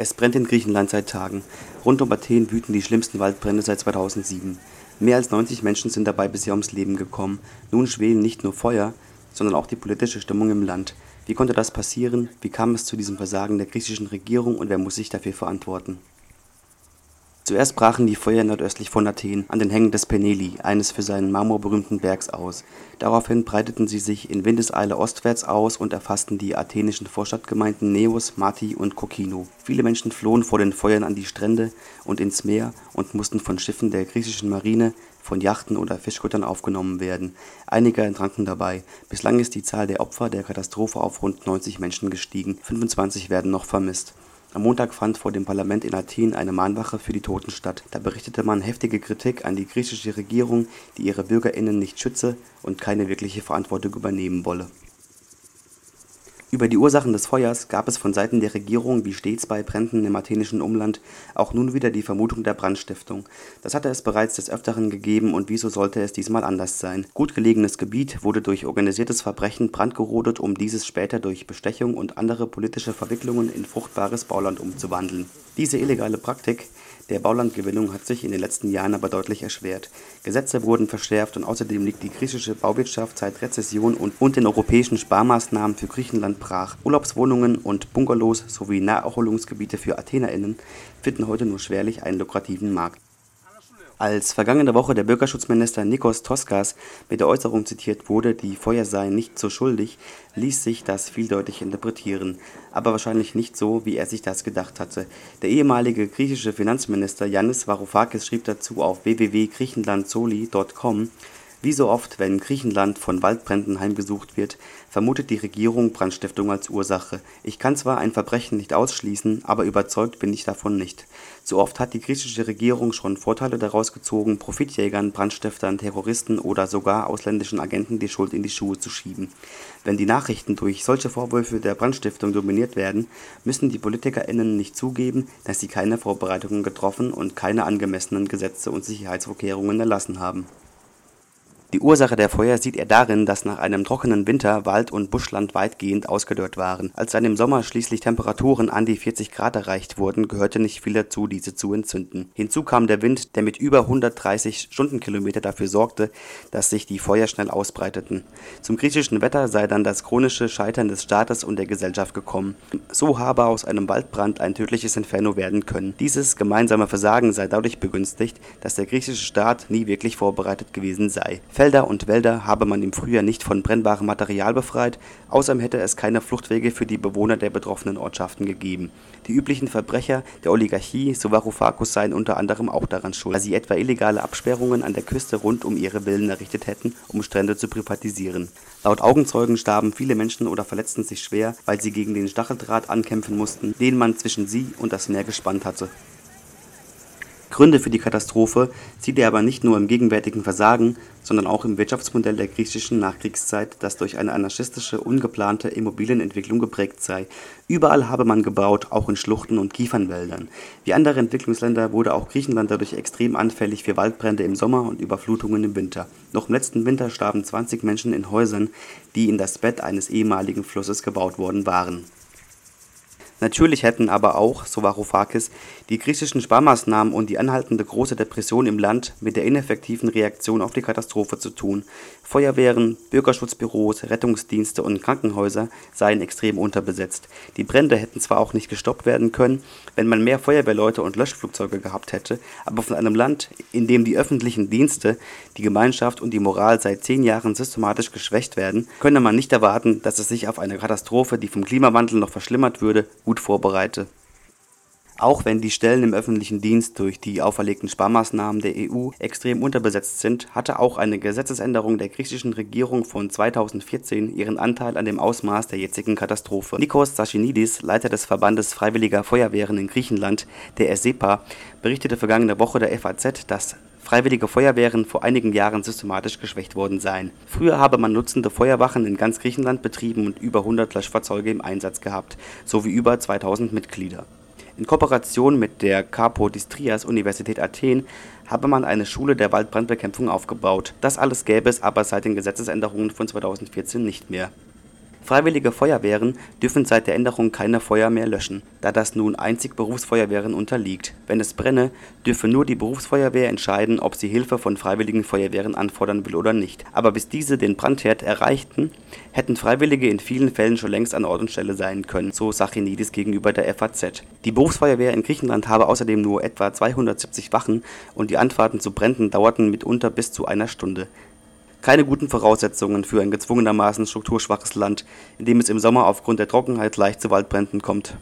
Es brennt in Griechenland seit Tagen. Rund um Athen wüten die schlimmsten Waldbrände seit 2007. Mehr als 90 Menschen sind dabei bisher ums Leben gekommen. Nun schwelen nicht nur Feuer, sondern auch die politische Stimmung im Land. Wie konnte das passieren? Wie kam es zu diesem Versagen der griechischen Regierung und wer muss sich dafür verantworten? Zuerst brachen die Feuer nordöstlich von Athen an den Hängen des Peneli, eines für seinen Marmor berühmten Bergs, aus. Daraufhin breiteten sie sich in Windeseile ostwärts aus und erfassten die athenischen Vorstadtgemeinden Neos, Mati und Kokino. Viele Menschen flohen vor den Feuern an die Strände und ins Meer und mussten von Schiffen der griechischen Marine, von Yachten oder Fischkuttern aufgenommen werden. Einige ertranken dabei. Bislang ist die Zahl der Opfer der Katastrophe auf rund 90 Menschen gestiegen, 25 werden noch vermisst. Am Montag fand vor dem Parlament in Athen eine Mahnwache für die Toten statt. Da berichtete man heftige Kritik an die griechische Regierung, die ihre BürgerInnen nicht schütze und keine wirkliche Verantwortung übernehmen wolle über die Ursachen des Feuers gab es von Seiten der Regierung, wie stets bei Bränden im athenischen Umland, auch nun wieder die Vermutung der Brandstiftung. Das hatte es bereits des Öfteren gegeben und wieso sollte es diesmal anders sein? Gut gelegenes Gebiet wurde durch organisiertes Verbrechen brandgerodet, um dieses später durch Bestechung und andere politische Verwicklungen in fruchtbares Bauland umzuwandeln. Diese illegale Praktik der Baulandgewinnung hat sich in den letzten Jahren aber deutlich erschwert. Gesetze wurden verschärft und außerdem liegt die griechische Bauwirtschaft seit Rezession und, und den europäischen Sparmaßnahmen für Griechenland brach. Urlaubswohnungen und Bungalows sowie Naherholungsgebiete für AthenerInnen finden heute nur schwerlich einen lukrativen Markt. Als vergangene Woche der Bürgerschutzminister Nikos Toskas mit der Äußerung zitiert wurde, die Feuer seien nicht so schuldig, ließ sich das vieldeutig interpretieren, aber wahrscheinlich nicht so, wie er sich das gedacht hatte. Der ehemalige griechische Finanzminister Yannis Varoufakis schrieb dazu auf www.griechenlandsoli.com wie so oft, wenn Griechenland von Waldbränden heimgesucht wird, vermutet die Regierung Brandstiftung als Ursache. Ich kann zwar ein Verbrechen nicht ausschließen, aber überzeugt bin ich davon nicht. Zu oft hat die griechische Regierung schon Vorteile daraus gezogen, Profitjägern, Brandstiftern, Terroristen oder sogar ausländischen Agenten die Schuld in die Schuhe zu schieben. Wenn die Nachrichten durch solche Vorwürfe der Brandstiftung dominiert werden, müssen die PolitikerInnen nicht zugeben, dass sie keine Vorbereitungen getroffen und keine angemessenen Gesetze und Sicherheitsvorkehrungen erlassen haben die Ursache der Feuer sieht er darin, dass nach einem trockenen Winter Wald und Buschland weitgehend ausgedörrt waren. Als dann im Sommer schließlich Temperaturen an die 40 Grad erreicht wurden, gehörte nicht viel dazu, diese zu entzünden. Hinzu kam der Wind, der mit über 130 Stundenkilometer dafür sorgte, dass sich die Feuer schnell ausbreiteten. Zum griechischen Wetter sei dann das chronische Scheitern des Staates und der Gesellschaft gekommen. So habe aus einem Waldbrand ein tödliches Inferno werden können. Dieses gemeinsame Versagen sei dadurch begünstigt, dass der griechische Staat nie wirklich vorbereitet gewesen sei. Felder und Wälder habe man im Frühjahr nicht von brennbarem Material befreit, außerdem hätte es keine Fluchtwege für die Bewohner der betroffenen Ortschaften gegeben. Die üblichen Verbrecher der Oligarchie, so Varoufakis, seien unter anderem auch daran schuld, da sie etwa illegale Absperrungen an der Küste rund um ihre Villen errichtet hätten, um Strände zu privatisieren. Laut Augenzeugen starben viele Menschen oder verletzten sich schwer, weil sie gegen den Stacheldraht ankämpfen mussten, den man zwischen sie und das Meer gespannt hatte Gründe für die Katastrophe sieht er aber nicht nur im gegenwärtigen Versagen, sondern auch im Wirtschaftsmodell der griechischen Nachkriegszeit, das durch eine anarchistische, ungeplante Immobilienentwicklung geprägt sei. Überall habe man gebaut, auch in Schluchten und Kiefernwäldern. Wie andere Entwicklungsländer wurde auch Griechenland dadurch extrem anfällig für Waldbrände im Sommer und Überflutungen im Winter. Noch im letzten Winter starben 20 Menschen in Häusern, die in das Bett eines ehemaligen Flusses gebaut worden waren Natürlich hätten aber auch, so Varoufakis, die griechischen Sparmaßnahmen und die anhaltende große Depression im Land mit der ineffektiven Reaktion auf die Katastrophe zu tun. Feuerwehren, Bürgerschutzbüros, Rettungsdienste und Krankenhäuser seien extrem unterbesetzt. Die Brände hätten zwar auch nicht gestoppt werden können, wenn man mehr Feuerwehrleute und Löschflugzeuge gehabt hätte, aber von einem Land, in dem die öffentlichen Dienste, die Gemeinschaft und die Moral seit zehn Jahren systematisch geschwächt werden, könne man nicht erwarten, dass es sich auf eine Katastrophe, die vom Klimawandel noch verschlimmert würde, gut vorbereite. Auch wenn die Stellen im öffentlichen Dienst durch die auferlegten Sparmaßnahmen der EU extrem unterbesetzt sind, hatte auch eine Gesetzesänderung der griechischen Regierung von 2014 ihren Anteil an dem Ausmaß der jetzigen Katastrophe. Nikos Sachinidis, Leiter des Verbandes Freiwilliger Feuerwehren in Griechenland, der ESEPA, berichtete vergangene Woche der FAZ, dass Freiwillige Feuerwehren vor einigen Jahren systematisch geschwächt worden seien. Früher habe man Nutzende Feuerwachen in ganz Griechenland betrieben und über 100 Löschfahrzeuge im Einsatz gehabt, sowie über 2000 Mitglieder. In Kooperation mit der Kapodistrias Universität Athen habe man eine Schule der Waldbrandbekämpfung aufgebaut. Das alles gäbe es aber seit den Gesetzesänderungen von 2014 nicht mehr Freiwillige Feuerwehren dürfen seit der Änderung keine Feuer mehr löschen, da das nun einzig Berufsfeuerwehren unterliegt. Wenn es brenne, dürfe nur die Berufsfeuerwehr entscheiden, ob sie Hilfe von Freiwilligen Feuerwehren anfordern will oder nicht. Aber bis diese den Brandherd erreichten, hätten Freiwillige in vielen Fällen schon längst an Ort und Stelle sein können, so Sachinidis gegenüber der FAZ. Die Berufsfeuerwehr in Griechenland habe außerdem nur etwa 270 Wachen und die Anfahrten zu Bränden dauerten mitunter bis zu einer Stunde keine guten Voraussetzungen für ein gezwungenermaßen strukturschwaches Land, in dem es im Sommer aufgrund der Trockenheit leicht zu Waldbränden kommt